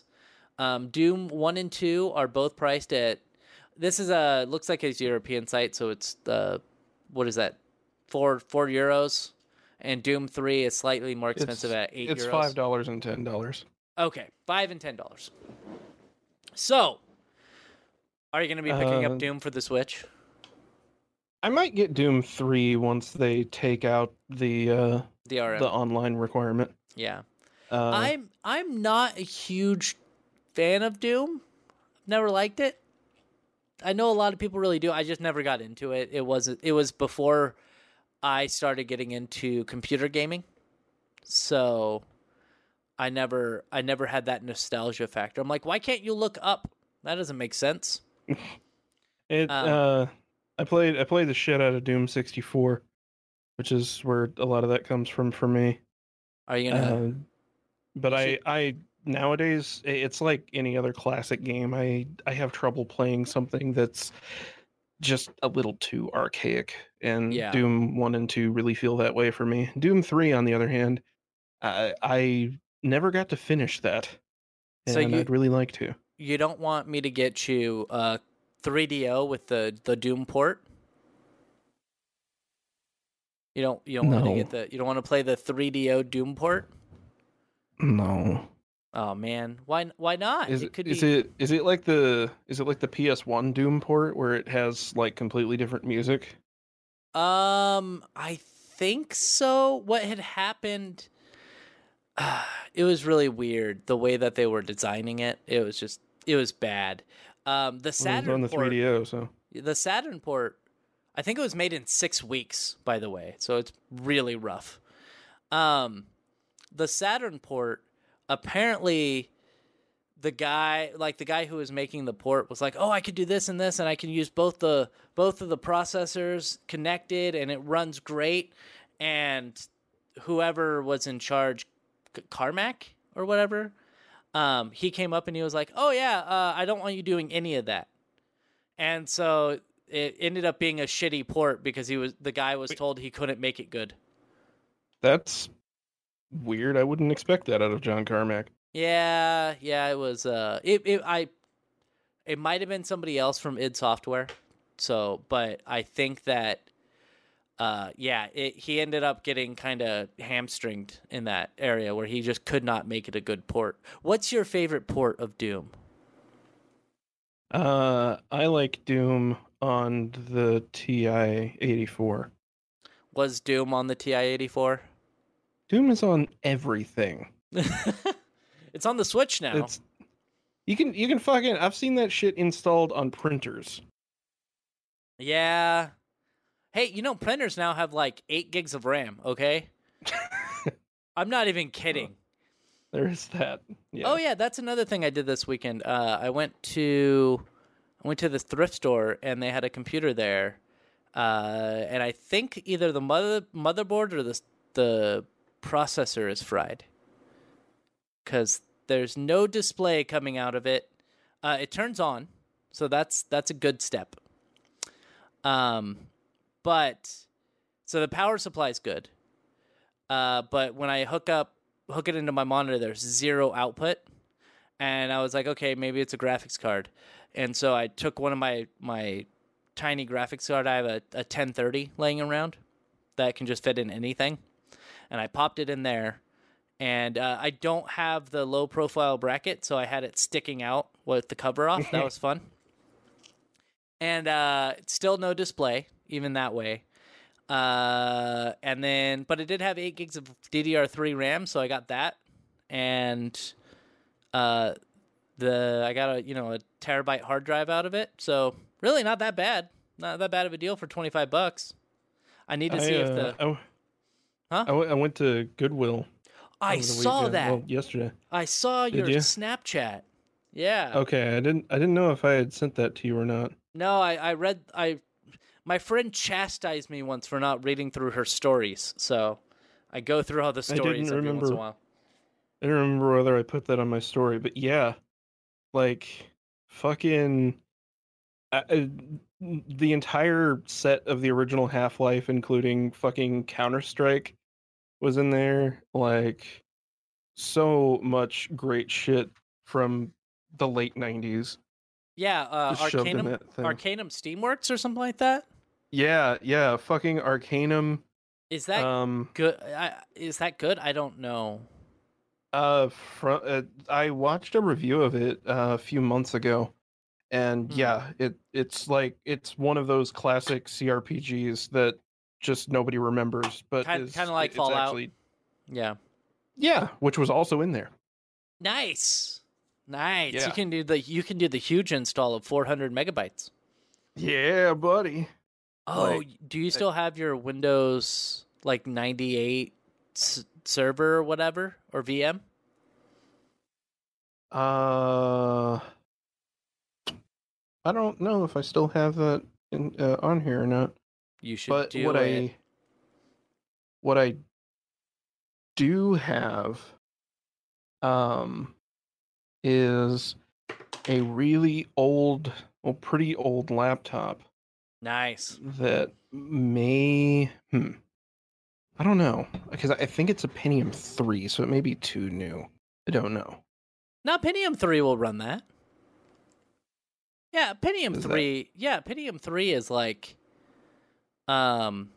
Um, Doom 1 and 2 are both priced at. This is a. Looks like it's a European site, so it's the. What is that? Four, four euros. And Doom 3 is slightly more expensive It's- at eight It's euros. five dollars and ten dollars. Okay, five and ten dollars. So, are you going to be picking Uh, up Doom for the Switch? I might get Doom three once they take out the uh, DRM. the online requirement. yeah. Uh, I'm I'm not a huge fan of Doom. Never liked it. I know a lot of people really do. I just never got into it. It was it was before I started getting into computer gaming. So I never I never had that nostalgia factor. I'm like, why can't you look up? That doesn't make sense. It Um, uh I played I played the shit out of Doom 64, which is where a lot of that comes from for me. Are you gonna Uh, but I I nowadays it's like any other classic game. I I have trouble playing something that's just a little too archaic and Yeah. Doom 1 and 2 really feel that way for me. Doom 3 on the other hand, I I never got to finish that. And So you- I'd really like to. you don't want me to get you uh 3DO with the the Doom port? You don't you don't want to get the you don't want to play the 3DO Doom port? No. Oh man, why why not? Is it it, could is be it is it like the is it like the PS1 Doom port where it has like completely different music? Um I think so. What had happened it was really weird the way that they were designing it. It was just it was bad. Um the Well, Saturn on the port 3DO, so The Saturn port, I think it was made in six weeks, by the way, so it's really rough. Um, the Saturn port, apparently, the guy, like the guy who was making the port, was like, "Oh, I could do this and this, and I can use both the both of the processors connected, and it runs great." And whoever was in charge, Carmack or whatever, um, he came up and he was like, "Oh yeah, uh, I don't want you doing any of that." and so it ended up being a shitty port because he was the guy was told he couldn't make it good. that's weird. I wouldn't expect that out of John Carmack. Yeah, yeah, it was. Uh, it, it I, it might have been somebody else from id Software. So, but I think that, uh, yeah, it, he ended up getting kind of hamstringed in that area where he just could not make it a good port. What's your favorite port of Doom? Uh, I like Doom on the TI 84. Was Doom on the TI eighty four? Doom is on everything. It's on the Switch now. It's you can you can fucking I've seen that shit installed on printers. Yeah. Hey, you know printers now have like eight gigs of RAM. Okay, I'm not even kidding. There is that. Yeah. Oh yeah, that's another thing I did this weekend. Uh, I went to I went to this thrift store and they had a computer there, uh, and I think either the mother motherboard or the the processor is fried because there's no display coming out of it. Uh, it turns on, so that's that's a good step. Um, but so the power supply is good. Uh, but when I hook up hook it into my monitor, there's zero output, and I was like, okay, maybe it's a graphics card. And so I took one of my my tiny graphics card. I have a, a 1030 laying around that can just fit in anything, and I popped it in there. And uh, I don't have the low profile bracket, so I had it sticking out with the cover off. that was fun. And uh, still no display, even that way. Uh, and then, but it did have eight gigs of DDR3 RAM, so I got that. And uh, the I got a you know a terabyte hard drive out of it, so really not that bad. Not that bad of a deal for twenty five bucks. I need to see if the I, Huh? I, w- I went to Goodwill. I saw weekend- that. well, yesterday. I saw Did your you? Snapchat. Yeah. Okay, I didn't. I didn't know if I had sent that to you or not. No, I, I read I my friend chastised me once for not reading through her stories. So I go through all the I stories every once in a while. I don't remember whether I put that on my story, but yeah, like fucking uh, the entire set of the original Half Life, including fucking Counter Strike, was in there. Like so much great shit from the late '90s. Yeah, uh, Arcanum. Arcanum Steamworks or something like that. Yeah, yeah, fucking Arcanum. Is that Um, good? I, is that good? I don't know. Uh, fro- uh, I watched a review of it uh, a few months ago, and Mhm. yeah, it it's like it's one of those classic CRPGs that just nobody remembers, but Kind- is- kinda like Fallout. Actually, Yeah. yeah, which was also in there. Nice. Nice. Yeah. You can do the you can do the huge install of 400 megabytes. Yeah, buddy. Oh, Like, do you still have your Windows like 98 s- server or whatever or VM? Uh, I don't know if I still have that in, uh, on here or not. You should but do what it. I what I do have um is a really old well pretty old laptop Nice. that may hmm I don't know because I think it's a Pentium 3 so it may be too new. I don't know. Now Pentium 3 will run that. Yeah, Pentium Is that- 3. Yeah, Pentium 3 is like um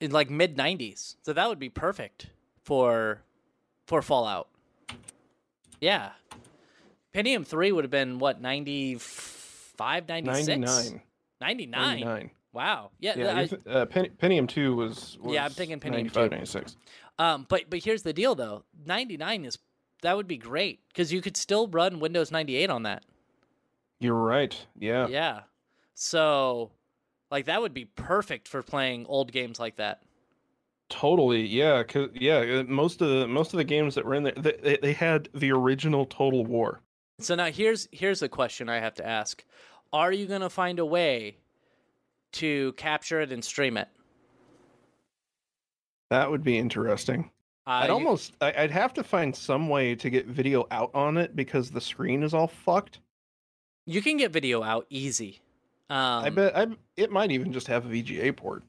in like mid 90s. So that would be perfect for for Fallout. Yeah. Pentium 3 would have been what 95 96 99. 99. 99. Wow. Yeah, Yeah, I- uh, Pen- Pentium 2 was, was Yeah, I'm thinking Pentium 95, 2. 96. Um, but but here's the deal though. 99 is that would be great because you could still run Windows 98 on that. You're right. Yeah. Yeah. So, like that would be perfect for playing old games like that. Totally, yeah, cause yeah. uh, Most of the most of the games that were in there, they, they had the original Total War. So now here's here's a question I have to ask: Are you gonna find a way to capture it and stream it? That would be interesting. Uh, I'd almost, I, I'd have to find some way to get video out on it because the screen is all fucked. you can get video out easy. Um, I bet, I it might even just have a VGA port.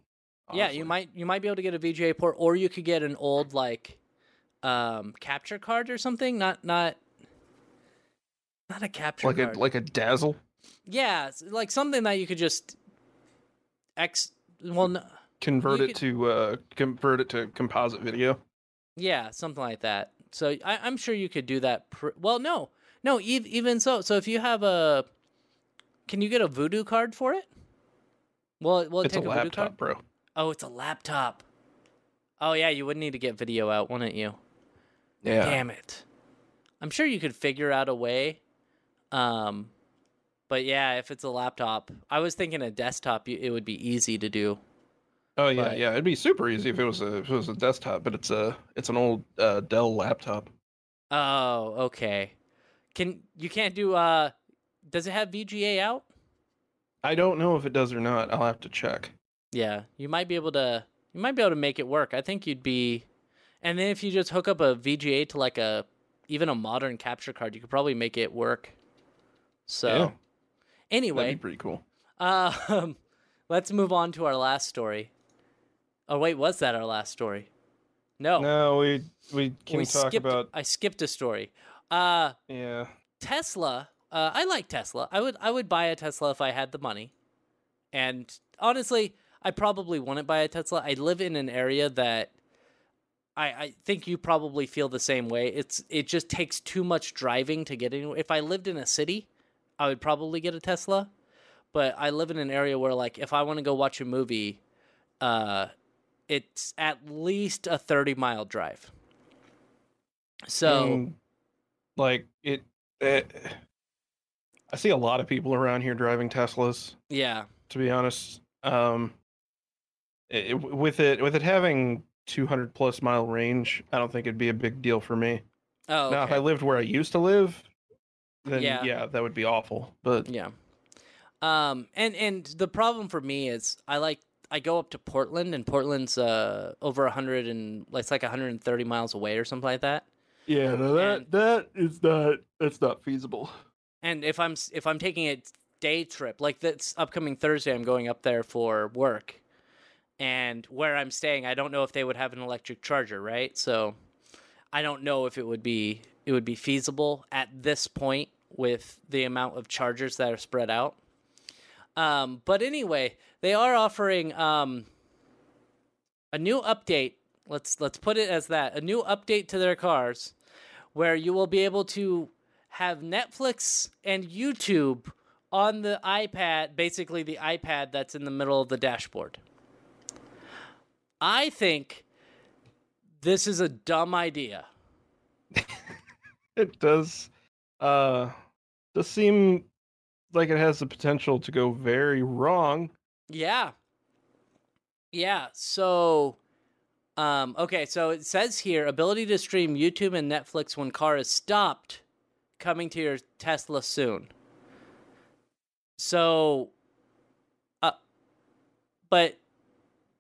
Yeah, you might you might be able to get a VGA port, or you could get an old like um capture card or something. Not not not a capture like card. a like a dazzle yeah, like something that you could just X. Well, no, convert it to uh convert it to composite video. yeah, something like that. So I, I'm sure you could do that. Pr- well, no, no, ev- even so. So if you have a, can you get a Voodoo card for it? Well, will it it's a take a, card? laptop, bro. Oh, it's a laptop. Oh yeah, you would need to get video out, wouldn't you? Yeah. Damn it. I'm sure you could figure out a way. Um, but yeah, if it's a laptop, I was thinking a desktop, it would be easy to do. Oh yeah, But- yeah. It'd be super easy if it was a if it was a desktop, but it's a it's an old uh, Dell laptop. Oh, okay. Can you can't do? Uh, does it have VGA out? I don't know if it does or not. I'll have to check. Yeah, you might be able to. You might be able to make it work. I think you'd be. And then if you just hook up a VGA to like a even a modern capture card, you could probably make it work. So Yeah. That'd anyway, be pretty cool. Um, let's move on to our last story. Oh wait, was that our last story? No, No, we we can we talk skipped. about I skipped a story. Uh, yeah. Tesla. Uh, I like Tesla. I would I would buy a Tesla if I had the money. And honestly, I probably wouldn't buy a Tesla. I live in an area that I, I think you probably feel the same way. It's it just takes too much driving to get anywhere. If I lived in a city, I would probably get a Tesla. But I live in an area where like if I want to go watch a movie, uh it's at least a 30 mile drive. So like it, it. I see a lot of people around here driving Teslas. yeah. To be honest, um, it, with it with it having 200 plus mile range, I don't think it'd be a big deal for me. Oh, Now, if. I lived where I used to live, then Yeah. yeah, that would be awful. But Yeah. Um and and the problem for me is I like I go up to Portland and Portland's uh over 100 and it's like 130 miles away or something like that. yeah, no, And- that is not that's not feasible. And if I'm if I'm taking a day trip like this upcoming Thursday I'm going up there for work and where I'm staying I don't know if they would have an electric charger, right? So I don't know if it would be it would be feasible at this point with the amount of chargers that are spread out. Um, but anyway, they are offering um, a new update. Let's let's put it as that a new update to their cars, where you will be able to have Netflix and YouTube on the iPad, basically the iPad that's in the middle of the dashboard. I think this is a dumb idea. It does, uh, does seem like it has the potential to go very wrong. Yeah. Yeah. So, um, okay. So it says here ability to stream YouTube and Netflix when car is stopped, coming to your Tesla soon. So, uh, but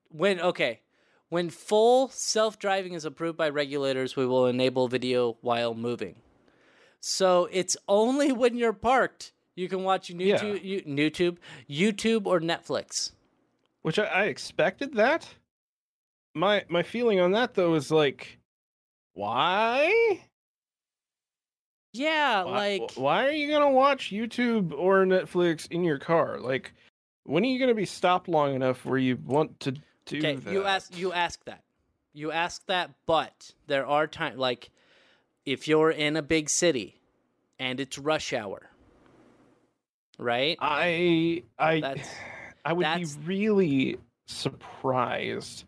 when, okay, when full self driving is approved by regulators, we will enable video while moving. So it's only when you're parked you can watch Yeah. YouTube, you, YouTube, YouTube or Netflix. Which I, I expected that. My my feeling on that though is like, why? Yeah, Why- like why are you gonna watch YouTube or Netflix in your car? Like, when are you gonna be stopped long enough where you want to do okay, that? you ask you ask that. You ask that, but there are times like if you're in a big city and it's rush hour. Right? I I That's I would that's- be really surprised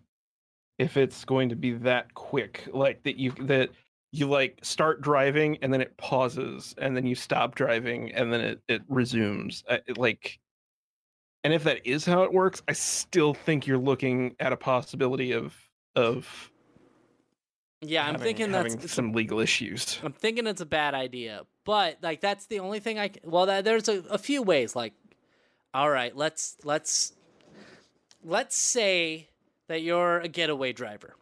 if it's going to be that quick. Like that you that you like start driving and then it pauses and then you stop driving and then it it resumes. I, it, like and if that is how it works, I still think you're looking at a possibility of of yeah, I'm having- thinking having that's some legal issues. I'm thinking it's a bad idea, but like that's the only thing I c- well that there's a, a few ways like all right, let's let's let's say that you're a getaway driver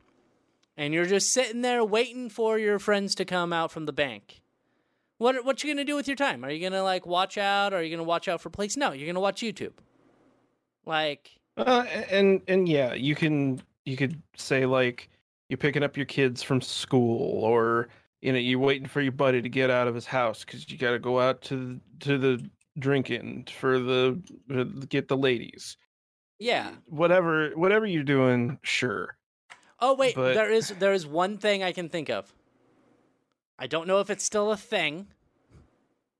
and you're just sitting there waiting for your friends to come out from the bank. What what you going to do with your time? Are you going to like watch out? Are you going to watch out for police? No, you're going to watch YouTube. Like Uh, and and yeah, you can you could say like you're picking up your kids from school, or you know you're waiting for your buddy to get out of his house because you got to go out to the, to the drinking for the uh, get the ladies. yeah. Whatever whatever you're doing, sure. Oh wait, But- there is there is one thing I can think of. I don't know if it's still a thing,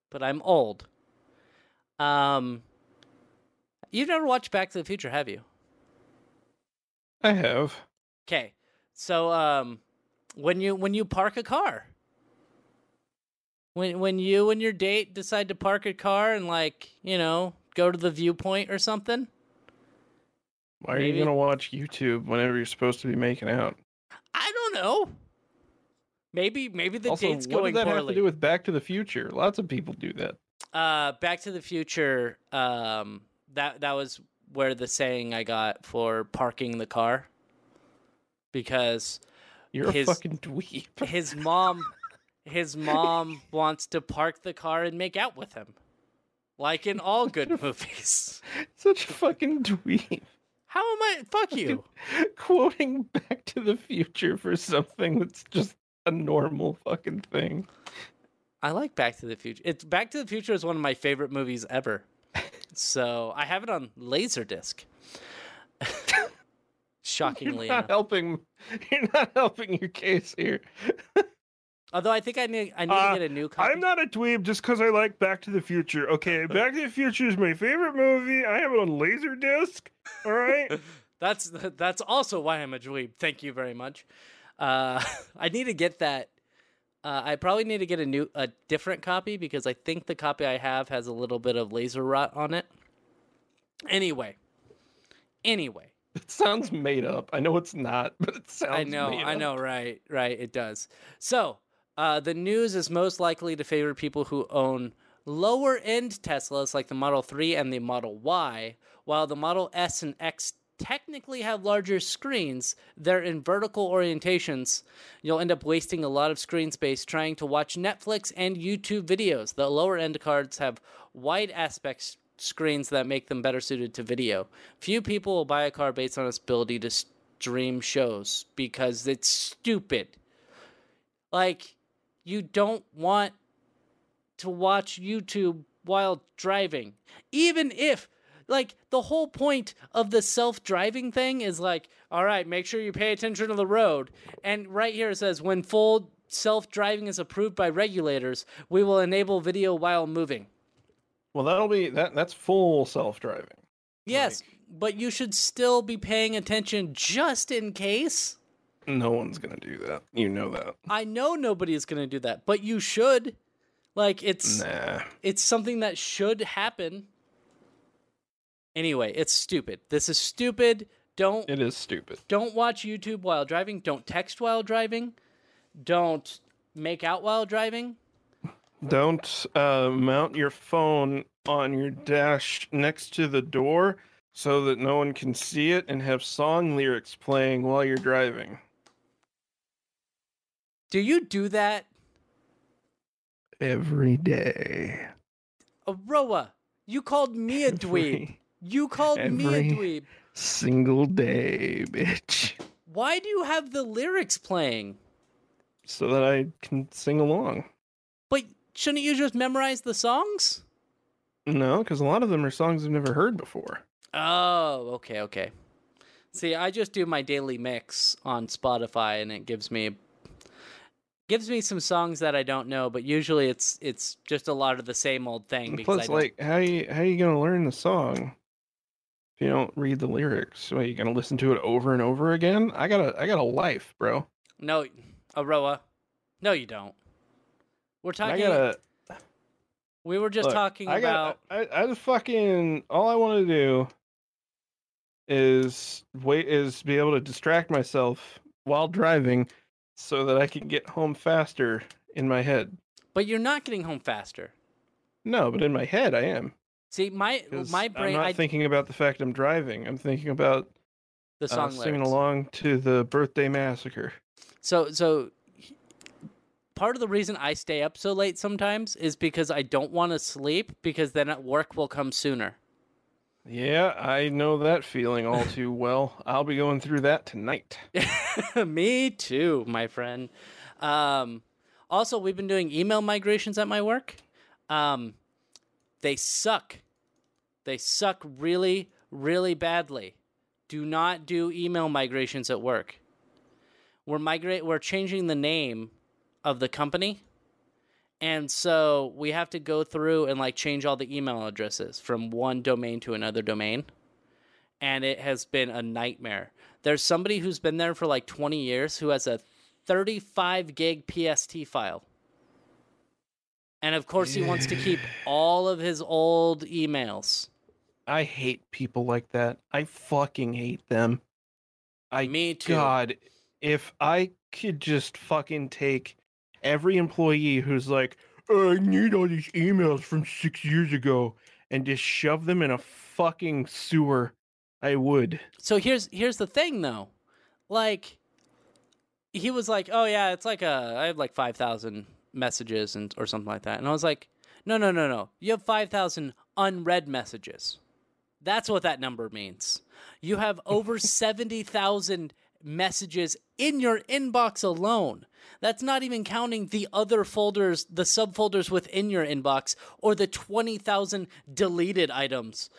but I'm old. Um, you've never watched Back to the Future, have you? I have. Okay, so um, when you when you park a car, when when you and your date decide to park a car and like you know go to the viewpoint or something, Why are Maybe. you gonna watch YouTube whenever you're supposed to be making out? I don't know. Maybe maybe the also, date's what going does that poorly. have to do with Back to the Future? Lots of people do that. Uh, Back to the Future. Um, that that was where the saying I got for parking the car, because You're His- a fucking dweeb. his mom, his mom wants to park the car and make out with him, like in all good movies. Such a fucking dweeb. How am I? Fuck you. Quoting Back to the Future for something that's just a normal fucking thing. I like Back to the Future. It's Back to the Future is one of my favorite movies ever. so I have it on Laserdisc. Shockingly You're not enough. helping. You're not helping your case here. Although I think I need I need Uh, to get a new copy. I'm not a dweeb just because I like Back to the Future. Okay, Back to the Future is my favorite movie. I have it on laser disc All right. That's that's also why I'm a dweeb. Thank you very much. Uh, I need to get that. Uh, I probably need to get a new, a different copy because I think the copy I have has a little bit of laser rot on it. Anyway, anyway, It sounds made up. I know it's not, but it sounds. I know, I know, right, right. It does. So, uh, the news is most likely to favor people who own lower end Teslas like the Model 3 and the Model Y, while the Model S and X technically have larger screens. They're in vertical orientations. You'll end up wasting a lot of screen space trying to watch Netflix and YouTube videos. The lower end cards have wide aspect screens that make them better suited to video. Few people will buy a car based on its ability to stream shows because it's stupid. Like, you don't want to watch YouTube while driving. Even if, like, the whole point of the self driving thing is like, all right, make sure you pay attention to the road. And right here it says, when full self driving is approved by regulators, we will enable video while moving. Well, that'll be that. That's full self-driving. Yes, but you should still be paying attention just in case. No one's gonna do that. You know that. I know nobody is going to do that, but you should. Like it's Nah. it's something that should happen. Anyway, it's stupid. This is stupid. Don't It is stupid. don't watch YouTube while driving. Don't text while driving. Don't make out while driving. Don't uh, mount your phone on your dash next to the door so that no one can see it and have song lyrics playing while you're driving. Do you do that? Every day. Aroah, you called me a dweeb. Every You called me a dweeb. single day, bitch. Why do you have the lyrics playing? So that I can sing along. But shouldn't you just memorize the songs? No, because a lot of them are songs I've never heard before. Oh, okay, okay. See, I just do my daily mix on Spotify and it gives me gives me some songs that I don't know, but usually it's it's just a lot of the same old thing because Plus, like, how you how you gonna learn the song if you don't read the lyrics? So you gonna listen to it over and over again? I got a I got a life, bro. No, Aroah. No, you don't. We're talking gotta. we were just look, talking I about gotta. I, I just fucking. All I want to do is wait. Is be able to distract myself while driving, so that I can get home faster in my head. but you're not getting home faster. No, but in my head I am. See, my my brain. I'm not I thinking about the fact I'm driving. I'm thinking about the uh, song singing along to the birthday massacre. So so part of the reason I stay up so late sometimes is because I don't want to sleep because then at work will come sooner. Yeah, I know that feeling all too well. I'll be going through that tonight. Me too, my friend. Um, also, we've been doing email migrations at my work. Um, they suck. They suck really, really badly. Do not do email migrations at work. We're migrate. We're changing the name of the company, and so we have to go through and like change all the email addresses from one domain to another domain and it has been a nightmare. There's somebody who's been there for like 20 years who has a 35 gig PST file. And of course, he wants to keep all of his old emails. I hate people like that. I fucking hate them. I Me too. God, if I could just fucking take every employee who's like, "Oh, I need all these emails from six years ago and just shove them in a fucking sewer, I would. So here's here's the thing though. Like he was like, "Oh yeah, it's like a I have like 5,000 messages and or something like that." And I was like, "No, no, no, no. You have 5,000 unread messages. That's what that number means. You have over 70,000 messages in your inbox alone. That's not even counting the other folders, the subfolders within your inbox, or the 20,000 deleted items.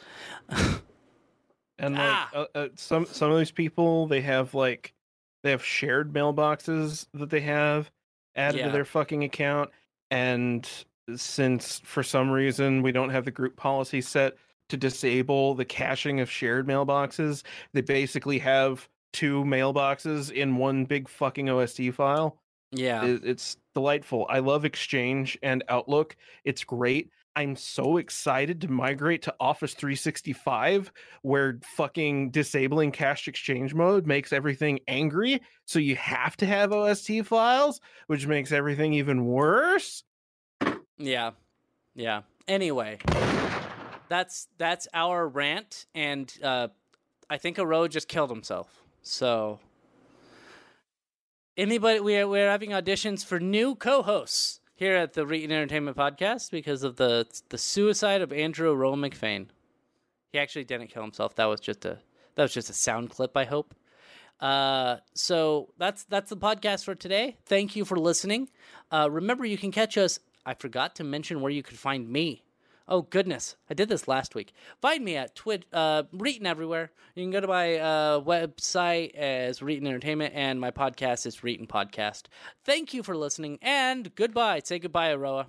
And like Ah. uh, uh, some some of these people, they have like they have shared mailboxes that they have added Yeah. to their fucking account. And since for some reason we don't have the group policy set to disable the caching of shared mailboxes, they basically have two mailboxes in one big fucking OST file. Yeah. It- it's delightful. I love Exchange and Outlook. It's great. I'm so excited to migrate to Office 365 where fucking disabling cached exchange mode makes everything angry. So you have to have OST files, which makes everything even worse. Yeah. Yeah. Anyway, that's that's our rant and uh I think Aro just killed himself. So anybody we are, we're having auditions for new co-hosts here at the Reetin Entertainment Podcast because of the the suicide of Andrew Roll McFain. He actually didn't kill himself. That was just a that was just a sound clip, I hope. Uh, so that's that's the podcast for today. Thank you for listening. Uh, remember, you can catch us. I forgot to mention where you could find me. Oh goodness, I did this last week. Find me at Twit, uh, everywhere. You can go to my uh, website as Reetin Entertainment, and my podcast is Reetin Podcast. Thank you for listening, and goodbye. Say goodbye, Aroah.